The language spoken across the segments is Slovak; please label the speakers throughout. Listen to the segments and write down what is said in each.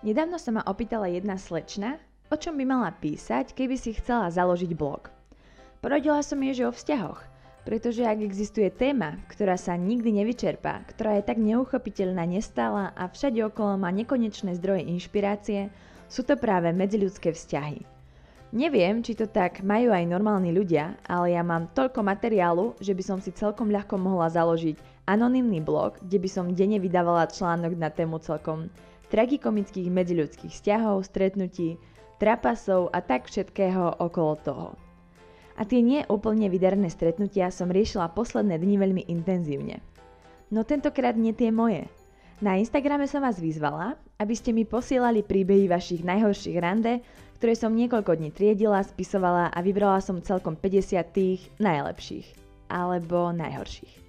Speaker 1: Nedávno sa ma opýtala jedna slečna, o čom by mala písať, keby si chcela založiť blog. Poradila som jej, že o vzťahoch, pretože ak existuje téma, ktorá sa nikdy nevyčerpá, ktorá je tak neuchopiteľná, nestála a všade okolo má nekonečné zdroje inšpirácie, sú to práve medziľudské vzťahy. Neviem, či to tak majú aj normálni ľudia, ale ja mám toľko materiálu, že by som si celkom ľahko mohla založiť anonymný blog, kde by som denne vydávala článok na tému celkom tragikomických medziľudských vzťahov, stretnutí, trapasov a tak všetkého okolo toho. A tie nie úplne vydarné stretnutia som riešila posledné dni veľmi intenzívne. No tentokrát nie tie moje. Na Instagrame som vás vyzvala, aby ste mi posielali príbehy vašich najhorších rande, ktoré som niekoľko dní triedila, spisovala a vybrala som celkom 50 tých najlepších. Alebo najhorších.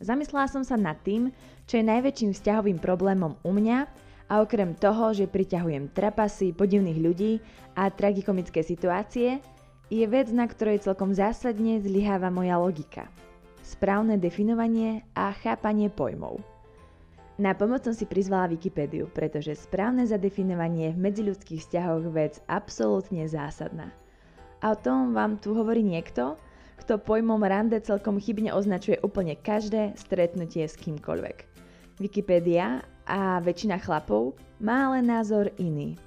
Speaker 1: Zamyslela som sa nad tým, čo je najväčším vzťahovým problémom u mňa a okrem toho, že priťahujem trapasy, podivných ľudí a tragikomické situácie, je vec, na ktorej celkom zásadne zlyháva moja logika. Správne definovanie a chápanie pojmov. Na pomoc som si prizvala Wikipédiu, pretože správne zadefinovanie v medziľudských vzťahoch vec absolútne zásadná. A o tom vám tu hovorí niekto, kto pojmom rande celkom chybne označuje úplne každé stretnutie s kýmkoľvek. Wikipédia a väčšina chlapov má ale názor iný.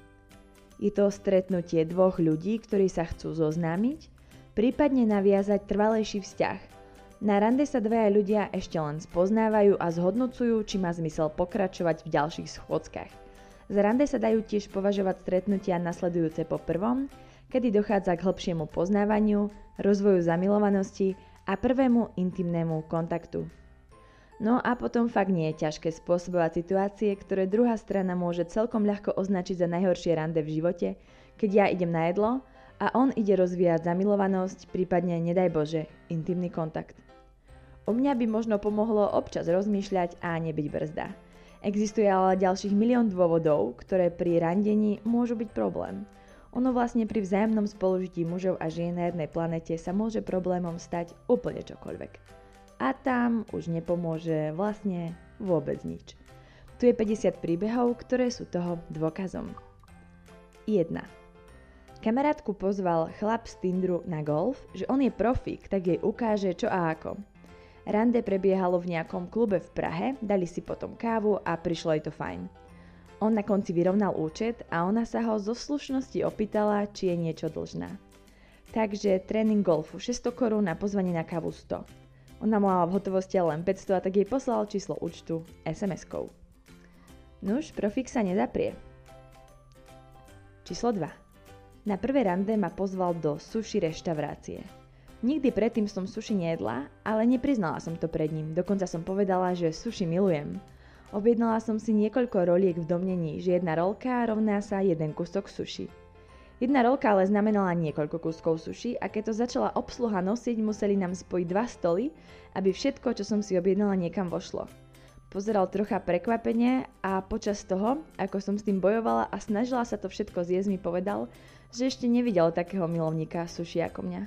Speaker 1: Je to stretnutie dvoch ľudí, ktorí sa chcú zoznámiť, prípadne naviazať trvalejší vzťah. Na rande sa dvaja ľudia ešte len spoznávajú a zhodnocujú, či má zmysel pokračovať v ďalších schôdzkach. Z rande sa dajú tiež považovať stretnutia nasledujúce po prvom, kedy dochádza k hĺbšiemu poznávaniu, rozvoju zamilovanosti a prvému intimnému kontaktu. No a potom fakt nie je ťažké spôsobovať situácie, ktoré druhá strana môže celkom ľahko označiť za najhoršie rande v živote, keď ja idem na jedlo a on ide rozvíjať zamilovanosť, prípadne, nedaj Bože, intimný kontakt. U mňa by možno pomohlo občas rozmýšľať a nebyť brzda. Existuje ale ďalších milión dôvodov, ktoré pri randení môžu byť problém. Ono vlastne pri vzájomnom spolužití mužov a žien na jednej planete sa môže problémom stať úplne čokoľvek a tam už nepomôže vlastne vôbec nič. Tu je 50 príbehov, ktoré sú toho dôkazom. 1. Kamarátku pozval chlap z Tindru na golf, že on je profík, tak jej ukáže čo a ako. Rande prebiehalo v nejakom klube v Prahe, dali si potom kávu a prišlo jej to fajn. On na konci vyrovnal účet a ona sa ho zo slušnosti opýtala, či je niečo dlžná. Takže tréning golfu 600 korún a pozvanie na kávu 100. Ona mala v hotovosti len 500 a tak jej poslal číslo účtu SMS-kou. Nuž, profík sa nezaprie. Číslo 2. Na prvé rande ma pozval do sushi reštaurácie. Nikdy predtým som sushi nejedla, ale nepriznala som to pred ním, dokonca som povedala, že sushi milujem. Objednala som si niekoľko roliek v domnení, že jedna rolka rovná sa jeden kusok sushi. Jedna rolka ale znamenala niekoľko kúskov suši a keď to začala obsluha nosiť, museli nám spojiť dva stoly, aby všetko, čo som si objednala, niekam vošlo. Pozeral trocha prekvapenie a počas toho, ako som s tým bojovala a snažila sa to všetko zjesť, mi povedal, že ešte nevidel takého milovníka suši ako mňa.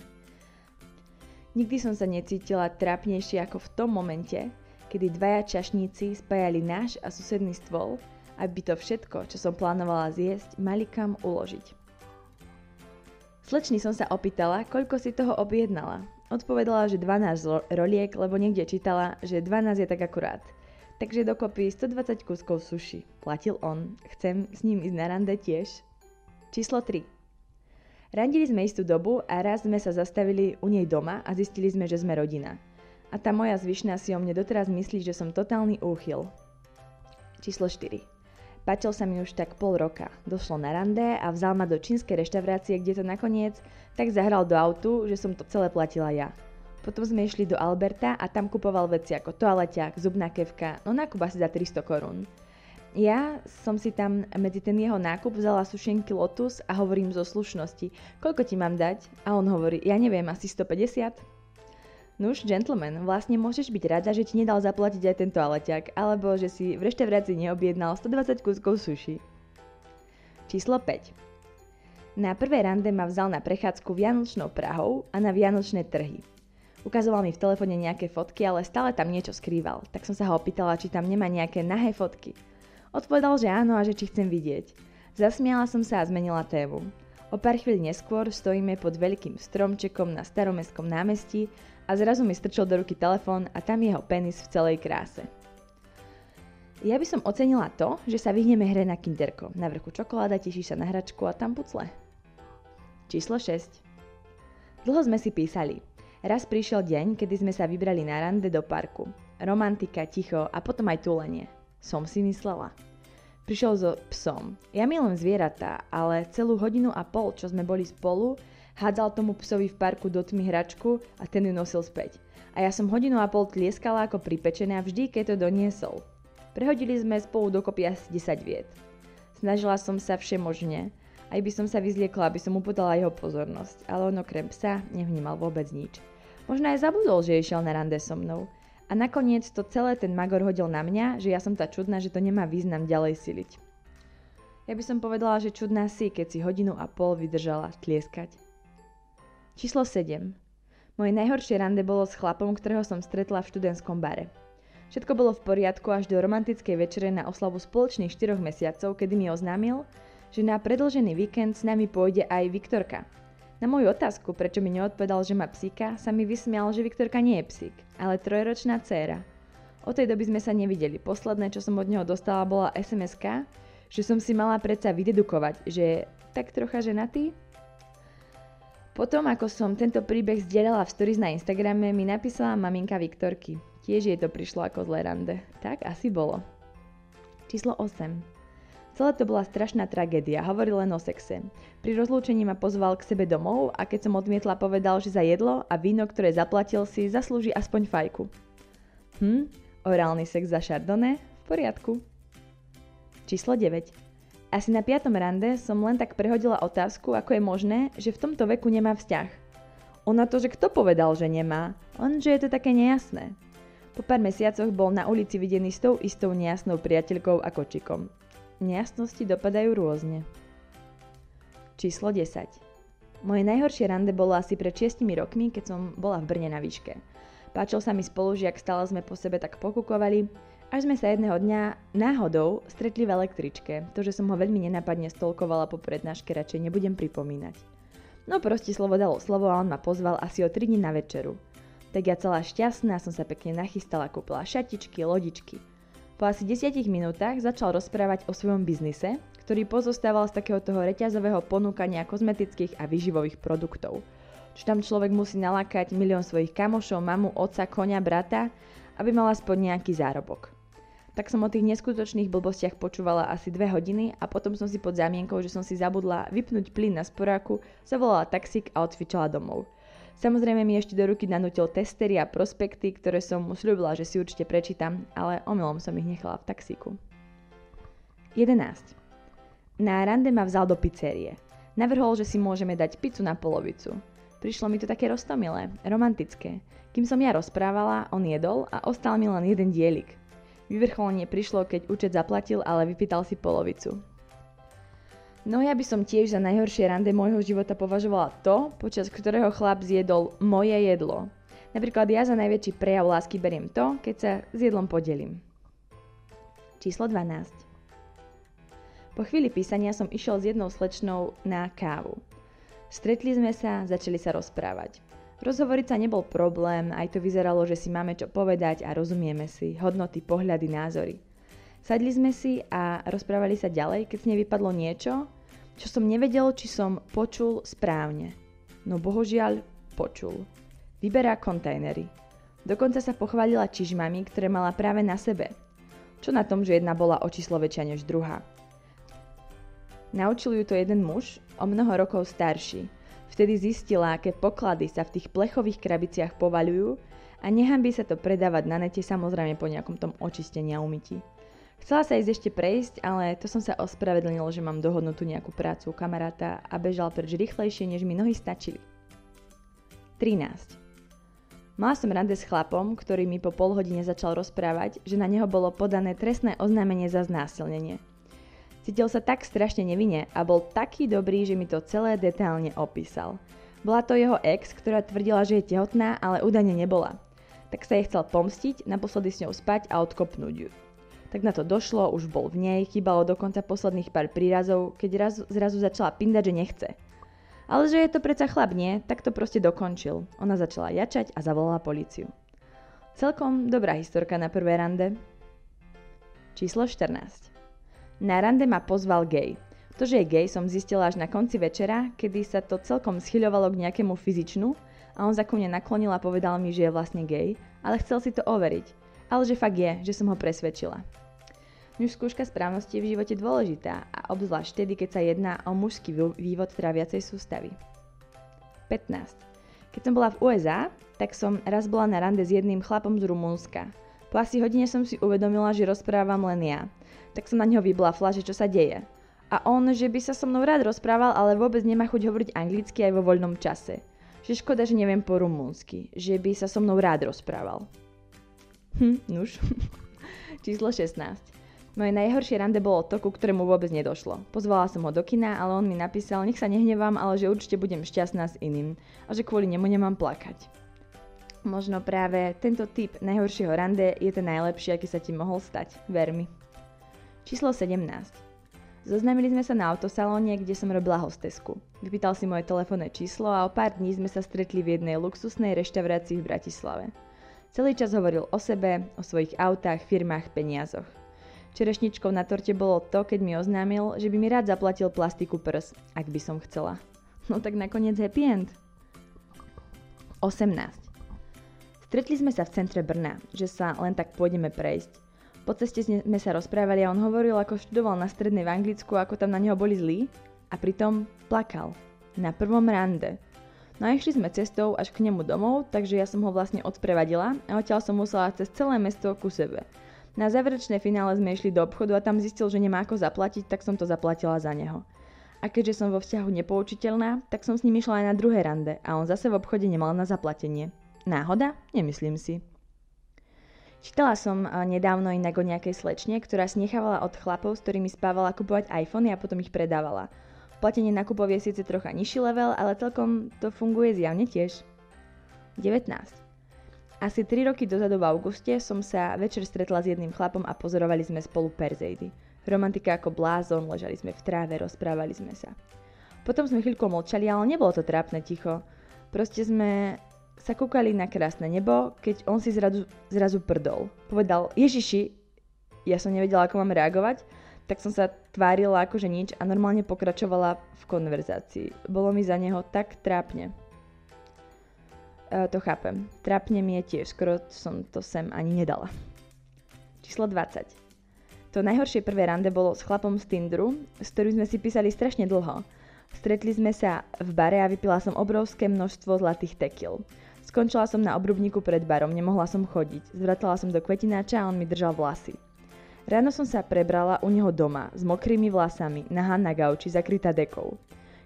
Speaker 1: Nikdy som sa necítila trápnejšie ako v tom momente, kedy dvaja čašníci spájali náš a susedný stôl, aby to všetko, čo som plánovala zjesť, mali kam uložiť. Slečny som sa opýtala, koľko si toho objednala. Odpovedala, že 12 roliek, lebo niekde čítala, že 12 je tak akurát. Takže dokopy 120 kuskov suši. Platil on. Chcem s ním ísť na rande tiež. Číslo 3. Randili sme istú dobu a raz sme sa zastavili u nej doma a zistili sme, že sme rodina. A tá moja zvyšná si o mne doteraz myslí, že som totálny úchyl. Číslo 4. Páčil sa mi už tak pol roka. Došlo na rande a vzal ma do čínskej reštaurácie, kde to nakoniec tak zahral do autu, že som to celé platila ja. Potom sme išli do Alberta a tam kupoval veci ako toaleťak, zubná kevka, no nákup asi za 300 korún. Ja som si tam medzi ten jeho nákup vzala sušenky Lotus a hovorím zo slušnosti, koľko ti mám dať? A on hovorí, ja neviem, asi 150? Nuž, gentleman, vlastne môžeš byť rada, že ti nedal zaplatiť aj tento aleťak, alebo že si v reštaurácii neobjednal 120 kúskov suši. Číslo 5. Na prvé rande ma vzal na prechádzku Vianočnou Prahou a na Vianočné trhy. Ukazoval mi v telefóne nejaké fotky, ale stále tam niečo skrýval, tak som sa ho opýtala, či tam nemá nejaké nahé fotky. Odpovedal, že áno a že či chcem vidieť. Zasmiala som sa a zmenila tému. O pár chvíľ neskôr stojíme pod veľkým stromčekom na staromestskom námestí a zrazu mi strčil do ruky telefón a tam jeho penis v celej kráse. Ja by som ocenila to, že sa vyhneme hre na kinderko. Na vrchu čokoláda, tešíš sa na hračku a tam pucle. Číslo 6. Dlho sme si písali. Raz prišiel deň, kedy sme sa vybrali na rande do parku. Romantika, ticho a potom aj túlenie. Som si myslela. Prišiel so psom. Ja milujem zvieratá, ale celú hodinu a pol, čo sme boli spolu, hádzal tomu psovi v parku do tmy hračku a ten ju nosil späť. A ja som hodinu a pol tlieskala ako pripečená vždy, keď to doniesol. Prehodili sme spolu dokopy asi 10 viet. Snažila som sa všemožne, aj by som sa vyzliekla, aby som mu podala jeho pozornosť, ale on okrem psa nevnímal vôbec nič. Možno aj zabudol, že išiel na rande so mnou. A nakoniec to celé ten Magor hodil na mňa, že ja som tá čudná, že to nemá význam ďalej siliť. Ja by som povedala, že čudná si, keď si hodinu a pol vydržala tlieskať. Číslo 7. Moje najhoršie rande bolo s chlapom, ktorého som stretla v študentskom bare. Všetko bolo v poriadku až do romantickej večere na oslavu spoločných 4 mesiacov, kedy mi oznámil, že na predlžený víkend s nami pôjde aj Viktorka, na moju otázku, prečo mi neodpovedal, že má psíka, sa mi vysmial, že Viktorka nie je psík, ale trojročná dcéra. Od tej doby sme sa nevideli. Posledné, čo som od neho dostala, bola sms že som si mala predsa vydedukovať, že je tak trocha ženatý. Potom, ako som tento príbeh zdieľala v stories na Instagrame, mi napísala maminka Viktorky. Tiež jej to prišlo ako zlé rande. Tak asi bolo. Číslo 8. Celé to bola strašná tragédia, hovoril len o sexe. Pri rozlúčení ma pozval k sebe domov a keď som odmietla povedal, že za jedlo a víno, ktoré zaplatil si, zaslúži aspoň fajku. Hm, orálny sex za šardone? V poriadku. Číslo 9. Asi na piatom rande som len tak prehodila otázku, ako je možné, že v tomto veku nemá vzťah. Ona to, že kto povedal, že nemá, len že je to také nejasné. Po pár mesiacoch bol na ulici videný s tou istou nejasnou priateľkou a kočikom. Nejasnosti dopadajú rôzne. Číslo 10. Moje najhoršie rande bolo asi pred 6 rokmi, keď som bola v Brne na výške. Páčil sa mi spolužiak, stále sme po sebe tak pokukovali, až sme sa jedného dňa náhodou stretli v električke. To, že som ho veľmi nenapadne stolkovala po prednáške, radšej nebudem pripomínať. No proste slovo dalo slovo a on ma pozval asi o 3 dní na večeru. Tak ja celá šťastná som sa pekne nachystala, kúpila šatičky, lodičky. Po asi 10 minútach začal rozprávať o svojom biznise, ktorý pozostával z takého toho reťazového ponúkania kozmetických a výživových produktov. Čiže tam človek musí nalákať milión svojich kamošov, mamu, otca, konia, brata, aby mal aspoň nejaký zárobok. Tak som o tých neskutočných blbostiach počúvala asi dve hodiny a potom som si pod zámienkou, že som si zabudla vypnúť plyn na sporáku, zavolala taxík a odcvičala domov. Samozrejme mi ešte do ruky nanútil testery a prospekty, ktoré som mu slúbila, že si určite prečítam, ale omylom som ich nechala v taxíku. 11. Na rande ma vzal do pizzerie. Navrhol, že si môžeme dať pizzu na polovicu. Prišlo mi to také roztomilé, romantické. Kým som ja rozprávala, on jedol a ostal mi len jeden dielik. Vyvrcholenie prišlo, keď účet zaplatil, ale vypýtal si polovicu. No ja by som tiež za najhoršie rande môjho života považovala to, počas ktorého chlap zjedol moje jedlo. Napríklad ja za najväčší prejav lásky beriem to, keď sa s jedlom podelím. Číslo 12. Po chvíli písania som išiel s jednou slečnou na kávu. Stretli sme sa, začali sa rozprávať. Rozhovoriť sa nebol problém, aj to vyzeralo, že si máme čo povedať a rozumieme si, hodnoty, pohľady, názory. Sadli sme si a rozprávali sa ďalej, keď z nej vypadlo niečo, čo som nevedel, či som počul správne. No bohožiaľ, počul. Vyberá kontajnery. Dokonca sa pochválila čižmami, ktoré mala práve na sebe. Čo na tom, že jedna bola o číslo väčšia než druhá. Naučil ju to jeden muž, o mnoho rokov starší. Vtedy zistila, aké poklady sa v tých plechových krabiciach povaľujú a by sa to predávať na nete samozrejme po nejakom tom očistení a umytí. Chcela sa ísť ešte prejsť, ale to som sa ospravedlnil, že mám dohodnutú nejakú prácu u kamaráta a bežal preč rýchlejšie, než mi nohy stačili. 13. Mala som rande s chlapom, ktorý mi po pol hodine začal rozprávať, že na neho bolo podané trestné oznámenie za znásilnenie. Cítil sa tak strašne nevinne a bol taký dobrý, že mi to celé detálne opísal. Bola to jeho ex, ktorá tvrdila, že je tehotná, ale údajne nebola. Tak sa jej chcel pomstiť, naposledy s ňou spať a odkopnúť ju. Tak na to došlo, už bol v nej, chýbalo dokonca posledných pár prírazov, keď raz, zrazu začala pindať, že nechce. Ale že je to predsa chlap, nie? Tak to proste dokončil. Ona začala jačať a zavolala policiu. Celkom dobrá historka na prvé rande. Číslo 14. Na rande ma pozval gay. To, že je gay, som zistila až na konci večera, kedy sa to celkom schyľovalo k nejakému fyzičnu a on za ku mne naklonil a povedal mi, že je vlastne gay, ale chcel si to overiť. Ale že fakt je, že som ho presvedčila. Muž skúška správnosti je v živote dôležitá a obzvlášť vtedy, keď sa jedná o mužský vývod tráviacej sústavy. 15. Keď som bola v USA, tak som raz bola na rande s jedným chlapom z Rumúnska. Po asi hodine som si uvedomila, že rozprávam len ja tak som na neho vyblafla, že čo sa deje. A on, že by sa so mnou rád rozprával, ale vôbec nemá chuť hovoriť anglicky aj vo voľnom čase. Že škoda, že neviem po rumúnsky. Že by sa so mnou rád rozprával. Hm, nuž. Číslo 16. Moje najhoršie rande bolo to, ku ktorému vôbec nedošlo. Pozvala som ho do kina, ale on mi napísal, nech sa nehnevám, ale že určite budem šťastná s iným a že kvôli nemu nemám plakať. Možno práve tento typ najhoršieho rande je ten najlepší, aký sa ti mohol stať. Ver mi. Číslo 17. Zoznámili sme sa na autosalóne, kde som robila hostesku. Vypýtal si moje telefónne číslo a o pár dní sme sa stretli v jednej luxusnej reštaurácii v Bratislave. Celý čas hovoril o sebe, o svojich autách, firmách, peniazoch. Čerešničkou na torte bolo to, keď mi oznámil, že by mi rád zaplatil plastiku prs, ak by som chcela. No tak nakoniec happy end. 18. Stretli sme sa v centre Brna, že sa len tak pôjdeme prejsť. Po ceste sme sa rozprávali a on hovoril, ako študoval na strednej v Anglicku, ako tam na neho boli zlí a pritom plakal. Na prvom rande. No a išli sme cestou až k nemu domov, takže ja som ho vlastne odprevadila a odtiaľ som musela cez celé mesto ku sebe. Na záverečné finále sme išli do obchodu a tam zistil, že nemá ako zaplatiť, tak som to zaplatila za neho. A keďže som vo vzťahu nepoučiteľná, tak som s ním išla aj na druhé rande a on zase v obchode nemal na zaplatenie. Náhoda? Nemyslím si. Čítala som eh, nedávno inak o nejakej slečne, ktorá si nechávala od chlapov, s ktorými spávala kupovať iPhony a potom ich predávala. Platenie na kupov je síce trocha nižší level, ale celkom to funguje zjavne tiež. 19. Asi 3 roky dozadu v auguste som sa večer stretla s jedným chlapom a pozorovali sme spolu Perzeidy. Romantika ako blázon, ležali sme v tráve, rozprávali sme sa. Potom sme chvíľku mlčali, ale nebolo to trápne ticho. Proste sme sa kúkali na krásne nebo, keď on si zrazu, zrazu prdol. Povedal, Ježiši, ja som nevedela, ako mám reagovať, tak som sa tvárila ako že nič a normálne pokračovala v konverzácii. Bolo mi za neho tak trápne. E, to chápem. Trápne mi je tiež, skoro som to sem ani nedala. Číslo 20. To najhoršie prvé rande bolo s chlapom z Tinderu, s ktorým sme si písali strašne dlho. Stretli sme sa v bare a vypila som obrovské množstvo zlatých tekil. Skončila som na obrubníku pred barom, nemohla som chodiť. Zvratala som do kvetináča a on mi držal vlasy. Ráno som sa prebrala u neho doma, s mokrými vlasami, nahá na gauči, zakrytá dekou.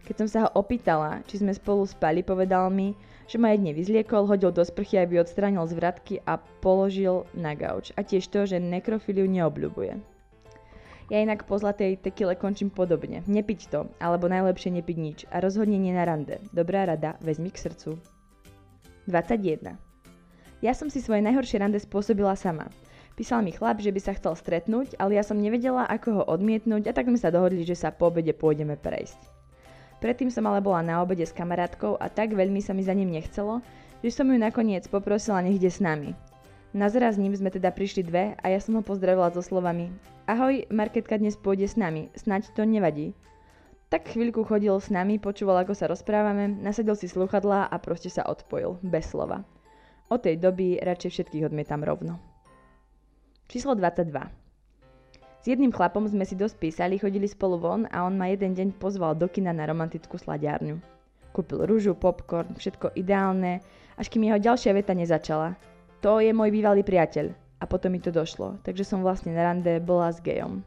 Speaker 1: Keď som sa ho opýtala, či sme spolu spali, povedal mi, že ma jedne vyzliekol, hodil do sprchy, aby odstránil zvratky a položil na gauč. A tiež to, že nekrofiliu neobľubuje. Ja inak po zlatej tekile končím podobne. Nepiť to, alebo najlepšie nepiť nič. A rozhodne nie na rande. Dobrá rada, vezmi k srdcu. 21. Ja som si svoje najhoršie rande spôsobila sama. Písal mi chlap, že by sa chcel stretnúť, ale ja som nevedela, ako ho odmietnúť a tak sme sa dohodli, že sa po obede pôjdeme prejsť. Predtým som ale bola na obede s kamarátkou a tak veľmi sa mi za ním nechcelo, že som ju nakoniec poprosila, ide s nami. Na zraz ním sme teda prišli dve a ja som ho pozdravila so slovami Ahoj, Marketka dnes pôjde s nami, snaď to nevadí. Tak chvíľku chodil s nami, počúval, ako sa rozprávame, nasadil si sluchadlá a proste sa odpojil, bez slova. Od tej doby radšej všetkých odmietam rovno. Číslo 22. S jedným chlapom sme si dosť písali, chodili spolu von a on ma jeden deň pozval do kina na romantickú sladiarňu. Kúpil rúžu, popcorn, všetko ideálne, až kým jeho ďalšia veta nezačala. To je môj bývalý priateľ. A potom mi to došlo, takže som vlastne na rande bola s gejom.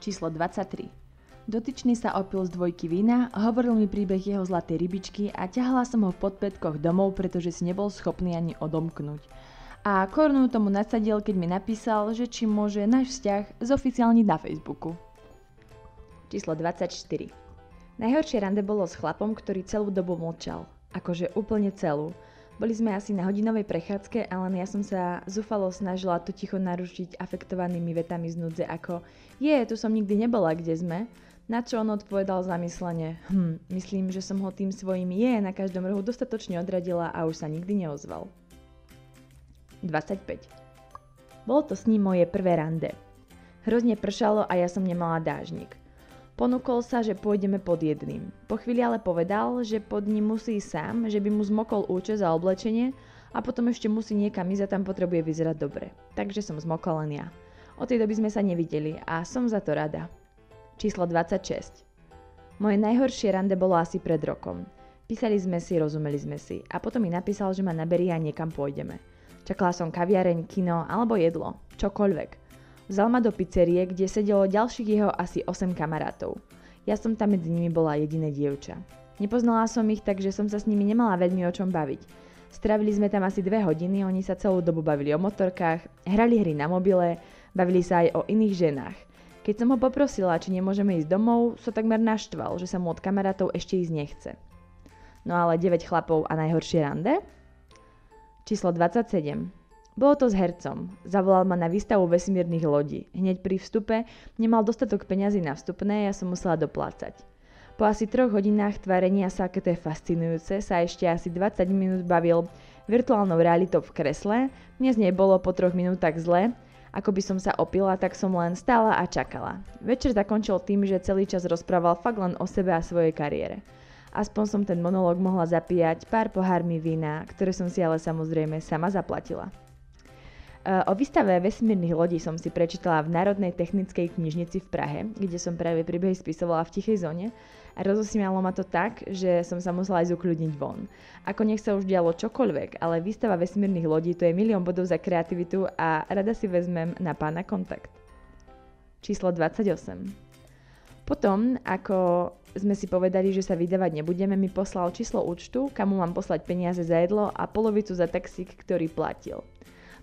Speaker 1: Číslo 23. Dotyčný sa opil z dvojky vína, hovoril mi príbeh jeho zlatej rybičky a ťahala som ho v podpätkoch domov, pretože si nebol schopný ani odomknúť. A korunu tomu nasadil, keď mi napísal, že či môže náš vzťah zoficiálniť na Facebooku. Číslo 24. Najhoršie rande bolo s chlapom, ktorý celú dobu mlčal. Akože úplne celú. Boli sme asi na hodinovej prechádzke, ale ja som sa zúfalo snažila to ticho narušiť afektovanými vetami z nudze ako je, tu som nikdy nebola, kde sme, na čo on odpovedal zamyslene, hm, myslím, že som ho tým svojim je na každom rohu dostatočne odradila a už sa nikdy neozval. 25. Bolo to s ním moje prvé rande. Hrozne pršalo a ja som nemala dážnik. Ponúkol sa, že pôjdeme pod jedným. Po chvíli ale povedal, že pod ním musí sám, že by mu zmokol účes a oblečenie a potom ešte musí niekam ísť a tam potrebuje vyzerať dobre. Takže som zmokla len ja. Od tej doby sme sa nevideli a som za to rada. Číslo 26. Moje najhoršie rande bolo asi pred rokom. Písali sme si, rozumeli sme si a potom mi napísal, že ma naberí a niekam pôjdeme. Čakala som kaviareň, kino alebo jedlo, čokoľvek. Vzal ma do pizzerie, kde sedelo ďalších jeho asi 8 kamarátov. Ja som tam medzi nimi bola jediné dievča. Nepoznala som ich, takže som sa s nimi nemala veľmi o čom baviť. Stravili sme tam asi dve hodiny, oni sa celú dobu bavili o motorkách, hrali hry na mobile, bavili sa aj o iných ženách. Keď som ho poprosila, či nemôžeme ísť domov, sa takmer naštval, že sa mu od kamarátov ešte ísť nechce. No ale 9 chlapov a najhoršie rande? Číslo 27. Bolo to s hercom. Zavolal ma na výstavu vesmírnych lodí. Hneď pri vstupe nemal dostatok peňazí na vstupné, ja som musela doplácať. Po asi troch hodinách tvarenia sa, aké to je fascinujúce, sa ešte asi 20 minút bavil virtuálnou realitou v kresle. Mne z nej bolo po troch minútach zle, ako by som sa opila, tak som len stála a čakala. Večer zakončil tým, že celý čas rozprával fakt len o sebe a svojej kariére. Aspoň som ten monológ mohla zapíjať pár pohármi vína, ktoré som si ale samozrejme sama zaplatila. E, o výstave vesmírnych lodí som si prečítala v Národnej technickej knižnici v Prahe, kde som práve príbehy spisovala v tichej zóne a rozosmialo ma to tak, že som sa musela aj zukľudniť von. Ako nech sa už dialo čokoľvek, ale výstava vesmírnych lodí to je milión bodov za kreativitu a rada si vezmem na pána kontakt. Číslo 28. Potom, ako sme si povedali, že sa vydávať nebudeme, mi poslal číslo účtu, kam mám poslať peniaze za jedlo a polovicu za taxík, ktorý platil.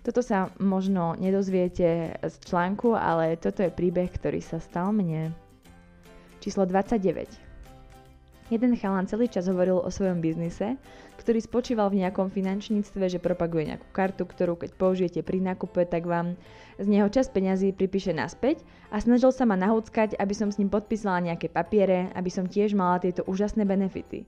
Speaker 1: Toto sa možno nedozviete z článku, ale toto je príbeh, ktorý sa stal mne. Číslo 29. Jeden chalán celý čas hovoril o svojom biznise, ktorý spočíval v nejakom finančníctve, že propaguje nejakú kartu, ktorú keď použijete pri nákupe, tak vám z neho čas peňazí pripíše naspäť a snažil sa ma nahúckať, aby som s ním podpísala nejaké papiere, aby som tiež mala tieto úžasné benefity.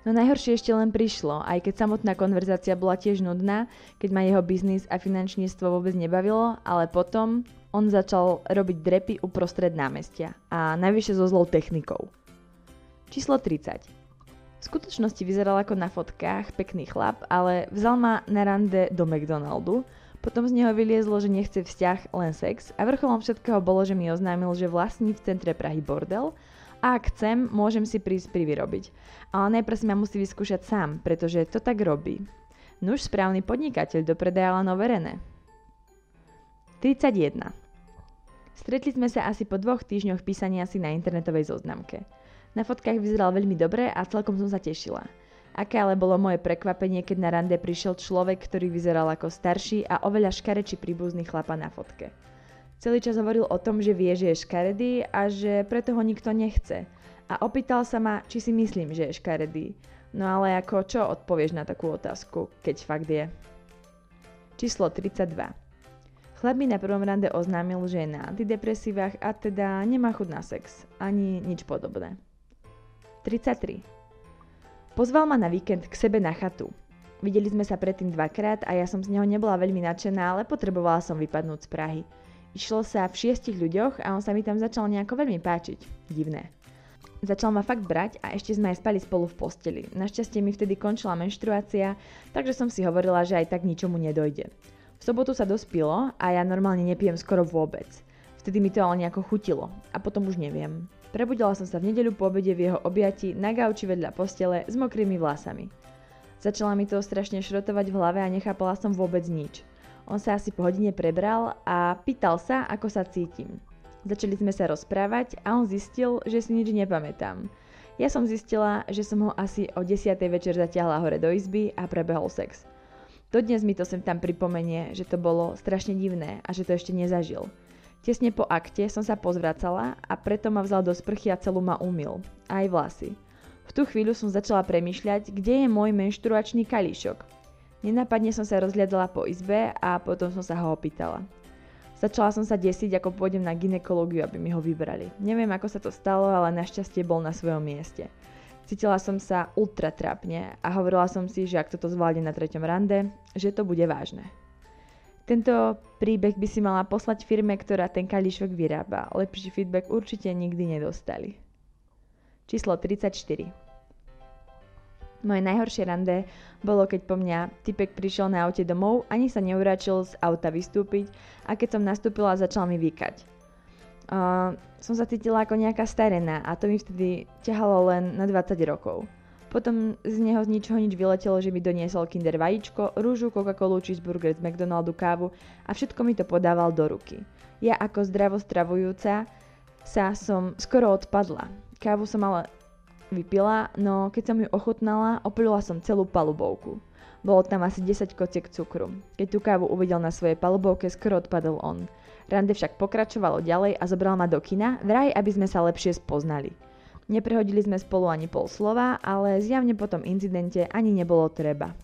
Speaker 1: No najhoršie ešte len prišlo, aj keď samotná konverzácia bola tiež nudná, keď ma jeho biznis a finančníctvo vôbec nebavilo, ale potom, on začal robiť drepy uprostred námestia a najvyššie so zlou technikou. Číslo 30. V skutočnosti vyzeral ako na fotkách, pekný chlap, ale vzal ma na rande do McDonaldu, potom z neho vyliezlo, že nechce vzťah, len sex a vrcholom všetkého bolo, že mi oznámil, že vlastní v centre Prahy bordel ak chcem, môžem si prísť privyrobiť. Ale najprv si ma musí vyskúšať sám, pretože to tak robí. Nuž správny podnikateľ do predaja len overené. 31. Stretli sme sa asi po dvoch týždňoch písania si na internetovej zoznamke. Na fotkách vyzeral veľmi dobre a celkom som sa tešila. Aké ale bolo moje prekvapenie, keď na rande prišiel človek, ktorý vyzeral ako starší a oveľa škarečí príbuzný chlapa na fotke. Celý čas hovoril o tom, že vie, že je škaredý a že preto ho nikto nechce. A opýtal sa ma, či si myslím, že je škaredý. No ale ako čo odpovieš na takú otázku, keď fakt je? Číslo 32. Chlap mi na prvom rande oznámil, že je na antidepresívach a teda nemá chuť na sex, ani nič podobné. 33. Pozval ma na víkend k sebe na chatu. Videli sme sa predtým dvakrát a ja som z neho nebola veľmi nadšená, ale potrebovala som vypadnúť z Prahy. Išlo sa v šiestich ľuďoch a on sa mi tam začal nejako veľmi páčiť. Divné. Začal ma fakt brať a ešte sme aj spali spolu v posteli. Našťastie mi vtedy končila menštruácia, takže som si hovorila, že aj tak ničomu nedojde. V sobotu sa dospilo a ja normálne nepijem skoro vôbec. Vtedy mi to ale nejako chutilo a potom už neviem. Prebudila som sa v nedeľu po obede v jeho objati na gauči vedľa postele s mokrými vlasami. Začala mi to strašne šrotovať v hlave a nechápala som vôbec nič. On sa asi po hodine prebral a pýtal sa, ako sa cítim. Začali sme sa rozprávať a on zistil, že si nič nepamätám. Ja som zistila, že som ho asi o 10. večer zatiahla hore do izby a prebehol sex. Dodnes mi to sem tam pripomenie, že to bolo strašne divné a že to ešte nezažil. Tesne po akte som sa pozvracala a preto ma vzal do sprchy a celú ma umil. Aj vlasy. V tú chvíľu som začala premýšľať, kde je môj menštruačný kalíšok. Nenápadne som sa rozhľadala po izbe a potom som sa ho opýtala. Začala som sa desiť, ako pôjdem na ginekológiu, aby mi ho vybrali. Neviem, ako sa to stalo, ale našťastie bol na svojom mieste. Cítila som sa ultra trápne a hovorila som si, že ak toto zvládne na treťom rande, že to bude vážne. Tento príbeh by si mala poslať firme, ktorá ten kalíšok vyrába. Lepší feedback určite nikdy nedostali. Číslo 34. Moje najhoršie rande bolo, keď po mňa typek prišiel na aute domov, ani sa neuračil z auta vystúpiť a keď som nastúpila, začal mi vykať. Uh, som sa cítila ako nejaká starená a to mi vtedy ťahalo len na 20 rokov. Potom z neho z ničoho nič vyletelo, že mi doniesol kinder vajíčko, rúžu, Coca-Colu, cheeseburger z McDonaldu, kávu a všetko mi to podával do ruky. Ja ako zdravostravujúca sa som skoro odpadla. Kávu som ale vypila, no keď som ju ochutnala, opilila som celú palubovku. Bolo tam asi 10 kociek cukru. Keď tú kávu uvidel na svojej palubovke, skoro odpadol on. Rande však pokračovalo ďalej a zobral ma do kina, vraj aby sme sa lepšie spoznali. Neprehodili sme spolu ani pol slova, ale zjavne po tom incidente ani nebolo treba.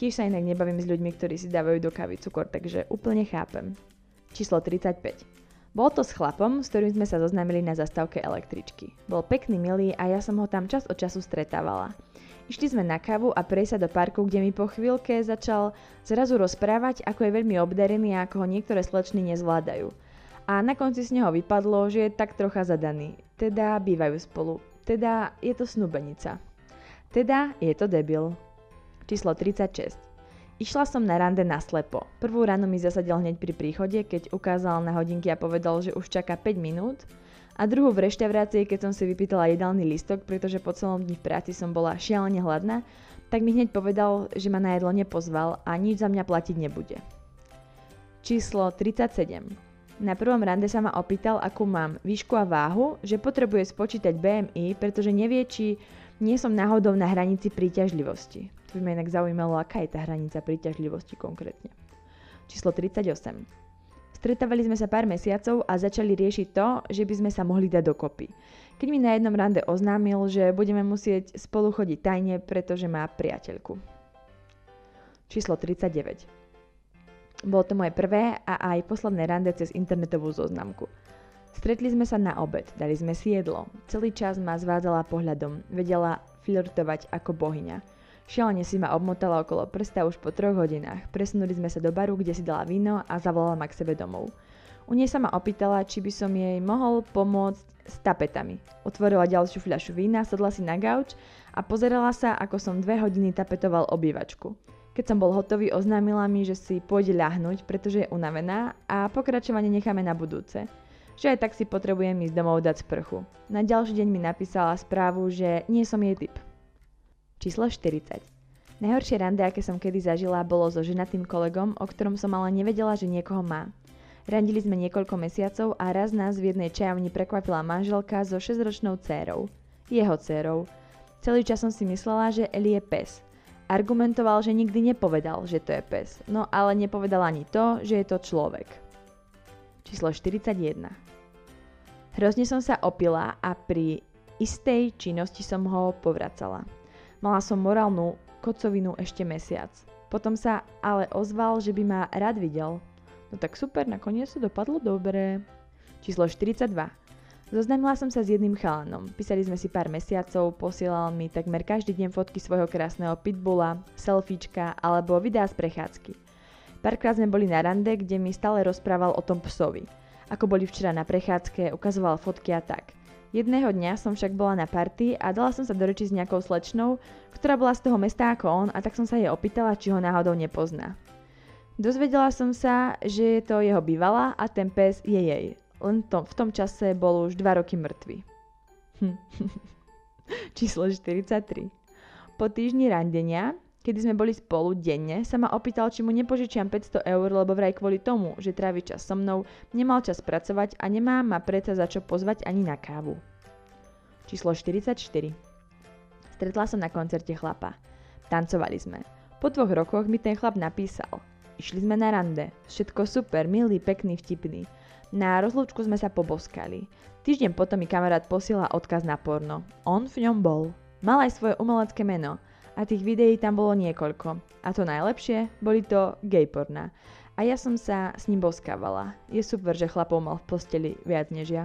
Speaker 1: Tiež sa inak nebavím s ľuďmi, ktorí si dávajú do kávy cukor, takže úplne chápem. Číslo 35. Bol to s chlapom, s ktorým sme sa zoznámili na zastávke električky. Bol pekný, milý a ja som ho tam čas od času stretávala. Išli sme na kávu a prejsť sa do parku, kde mi po chvíľke začal zrazu rozprávať, ako je veľmi obdarený a ako ho niektoré slečny nezvládajú. A na konci z neho vypadlo, že je tak trocha zadaný. Teda bývajú spolu. Teda je to snubenica. Teda je to debil. Číslo 36. Išla som na rande na slepo. Prvú ráno mi zasadil hneď pri príchode, keď ukázal na hodinky a povedal, že už čaká 5 minút. A druhú v reštaurácii, keď som si vypýtala jedálny listok, pretože po celom dni v práci som bola šialene hladná, tak mi hneď povedal, že ma na jedlo nepozval a nič za mňa platiť nebude. Číslo 37. Na prvom rande sa ma opýtal, akú mám výšku a váhu, že potrebuje spočítať BMI, pretože nevie, či nie som náhodou na hranici príťažlivosti. To by ma inak zaujímalo, aká je tá hranica príťažlivosti konkrétne. Číslo 38. Stretávali sme sa pár mesiacov a začali riešiť to, že by sme sa mohli dať dokopy. Keď mi na jednom rande oznámil, že budeme musieť spolu chodiť tajne, pretože má priateľku. Číslo 39. Bolo to moje prvé a aj posledné rande cez internetovú zoznamku. Stretli sme sa na obed, dali sme si jedlo. Celý čas ma zvádzala pohľadom, vedela flirtovať ako bohyňa. Šialene si ma obmotala okolo prsta už po troch hodinách. Presunuli sme sa do baru, kde si dala víno a zavolala ma k sebe domov. U nej sa ma opýtala, či by som jej mohol pomôcť s tapetami. Otvorila ďalšiu fľašu vína, sadla si na gauč a pozerala sa, ako som dve hodiny tapetoval obývačku. Keď som bol hotový, oznámila mi, že si pôjde ľahnuť, pretože je unavená a pokračovanie necháme na budúce. Že aj tak si potrebujem ísť domov dať sprchu. Na ďalší deň mi napísala správu, že nie som jej typ. Číslo 40. Najhoršie rande, aké som kedy zažila, bolo so ženatým kolegom, o ktorom som ale nevedela, že niekoho má. Randili sme niekoľko mesiacov a raz nás v jednej čajovni prekvapila manželka so 6-ročnou dcérou. Jeho dcérou. Celý čas som si myslela, že Eli je pes. Argumentoval, že nikdy nepovedal, že to je pes, no ale nepovedal ani to, že je to človek. Číslo 41. Hrozne som sa opila a pri istej činnosti som ho povracala. Mala som morálnu kocovinu ešte mesiac. Potom sa ale ozval, že by ma rád videl. No tak super, nakoniec to dopadlo dobre. Číslo 42. Zoznámila som sa s jedným chalanom. Písali sme si pár mesiacov, posielal mi takmer každý deň fotky svojho krásneho pitbulla, selfiečka alebo videá z prechádzky. Párkrát sme boli na rande, kde mi stále rozprával o tom psovi. Ako boli včera na prechádzke, ukazoval fotky a tak. Jedného dňa som však bola na party a dala som sa do reči s nejakou slečnou, ktorá bola z toho mesta ako on a tak som sa jej opýtala, či ho náhodou nepozná. Dozvedela som sa, že je to jeho bývala a ten pes je jej. Len to, v tom čase bol už 2 roky mŕtvy. Číslo 43. Po týždni randenia, kedy sme boli spolu denne, sa ma opýtal, či mu nepožičiam 500 eur, lebo vraj kvôli tomu, že trávi čas so mnou, nemal čas pracovať a nemá ma predsa za čo pozvať ani na kávu. Číslo 44. Stretla som na koncerte chlapa. Tancovali sme. Po dvoch rokoch mi ten chlap napísal. Išli sme na rande. Všetko super, milý, pekný, vtipný. Na rozlúčku sme sa poboskali. Týždeň potom mi kamarát posiela odkaz na porno. On v ňom bol. Mal aj svoje umelecké meno a tých videí tam bolo niekoľko. A to najlepšie, boli to gay porna. A ja som sa s ním boskávala. Je super, že chlapov mal v posteli viac než ja.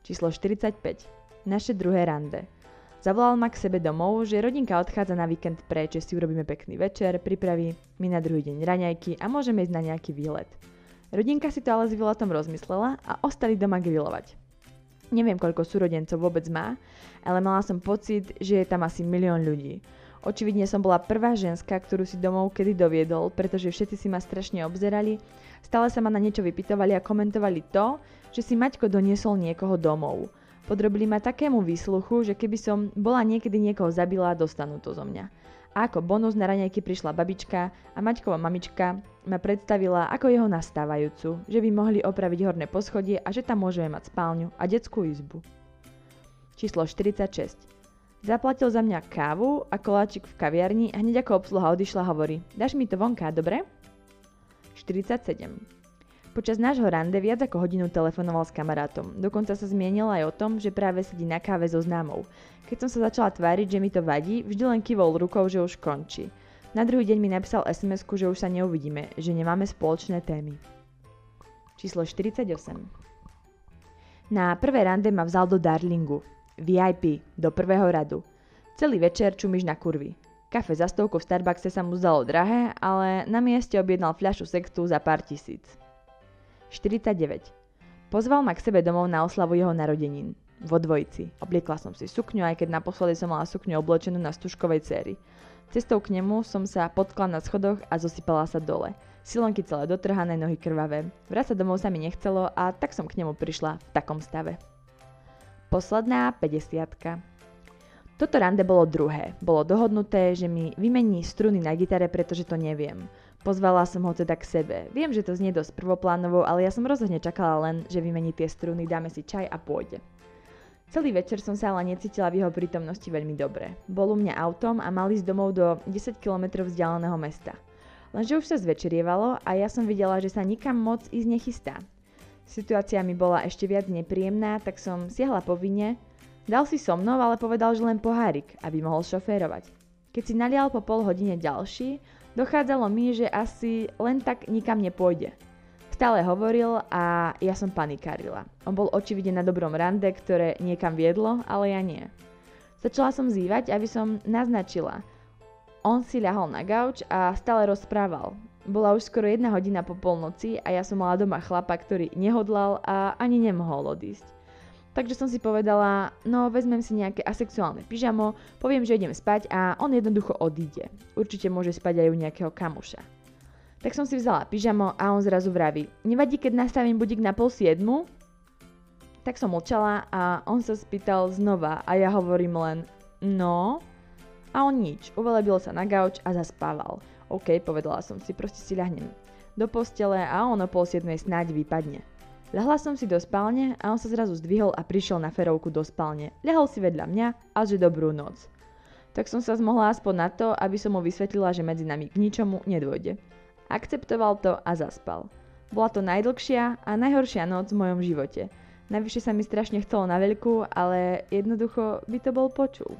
Speaker 1: Číslo 45. Naše druhé rande. Zavolal ma k sebe domov, že rodinka odchádza na víkend preč, že si urobíme pekný večer, pripraví mi na druhý deň raňajky a môžeme ísť na nejaký výlet. Rodinka si to ale s výletom rozmyslela a ostali doma grilovať. Neviem, koľko súrodencov vôbec má, ale mala som pocit, že je tam asi milión ľudí. Očividne som bola prvá ženská, ktorú si domov kedy doviedol, pretože všetci si ma strašne obzerali, stále sa ma na niečo vypitovali a komentovali to, že si Maťko doniesol niekoho domov. Podrobili ma takému výsluchu, že keby som bola niekedy niekoho zabila, dostanú to zo mňa. A ako bonus na raňajky prišla babička a Maťková mamička ma predstavila ako jeho nastávajúcu, že by mohli opraviť horné poschodie a že tam môžeme mať spálňu a detskú izbu. Číslo 46. Zaplatil za mňa kávu a koláčik v kaviarni a hneď ako obsluha odišla hovorí Dáš mi to vonká, dobre? 47. Počas nášho rande viac ako hodinu telefonoval s kamarátom. Dokonca sa zmienil aj o tom, že práve sedí na káve so známou. Keď som sa začala tváriť, že mi to vadí, vždy len kývol rukou, že už končí. Na druhý deň mi napísal sms že už sa neuvidíme, že nemáme spoločné témy. Číslo 48. Na prvé rande ma vzal do Darlingu. VIP, do prvého radu. Celý večer čumiš na kurvy. Kafe za stovku v Starbuckse sa mu zdalo drahé, ale na mieste objednal fľašu sextu za pár tisíc. 49. Pozval ma k sebe domov na oslavu jeho narodenín. Vo dvojici. Obliekla som si sukňu, aj keď naposledy som mala sukňu oblečenú na stužkovej céry. Cestou k nemu som sa potkla na schodoch a zosypala sa dole. Silonky celé dotrhané, nohy krvavé. Vrácať domov sa mi nechcelo a tak som k nemu prišla v takom stave. Posledná 50 Toto rande bolo druhé. Bolo dohodnuté, že mi vymení struny na gitare, pretože to neviem. Pozvala som ho teda k sebe. Viem, že to znie dosť prvoplánovo, ale ja som rozhodne čakala len, že vymení tie struny, dáme si čaj a pôjde. Celý večer som sa ale necítila v jeho prítomnosti veľmi dobre. Bol u mňa autom a mal ísť domov do 10 km vzdialeného mesta. Lenže už sa zvečerievalo a ja som videla, že sa nikam moc ísť nechystá. Situácia mi bola ešte viac nepríjemná, tak som siahla po vine. Dal si so mnou, ale povedal, že len pohárik, aby mohol šoférovať. Keď si nalial po pol hodine ďalší, dochádzalo mi, že asi len tak nikam nepôjde. Stále hovoril a ja som panikárila. On bol očividne na dobrom rande, ktoré niekam viedlo, ale ja nie. Začala som zývať, aby som naznačila. On si ľahol na gauč a stále rozprával. Bola už skoro jedna hodina po polnoci a ja som mala doma chlapa, ktorý nehodlal a ani nemohol odísť. Takže som si povedala, no vezmem si nejaké asexuálne pyžamo, poviem, že idem spať a on jednoducho odíde. Určite môže spať aj u nejakého kamuša. Tak som si vzala pyžamo a on zrazu vraví, nevadí, keď nastavím budík na pol siedmu? Tak som mlčala a on sa spýtal znova a ja hovorím len, no? A on nič, uvelebil sa na gauč a zaspával. OK, povedala som si, proste si ľahnem do postele a on o pol siedmej snáď vypadne. Ľahla som si do spálne a on sa zrazu zdvihol a prišiel na ferovku do spálne. Ľahol si vedľa mňa a že dobrú noc. Tak som sa zmohla aspoň na to, aby som mu vysvetlila, že medzi nami k ničomu nedôjde. Akceptoval to a zaspal. Bola to najdlhšia a najhoršia noc v mojom živote. Najvyššie sa mi strašne chcelo na veľkú, ale jednoducho by to bol počul.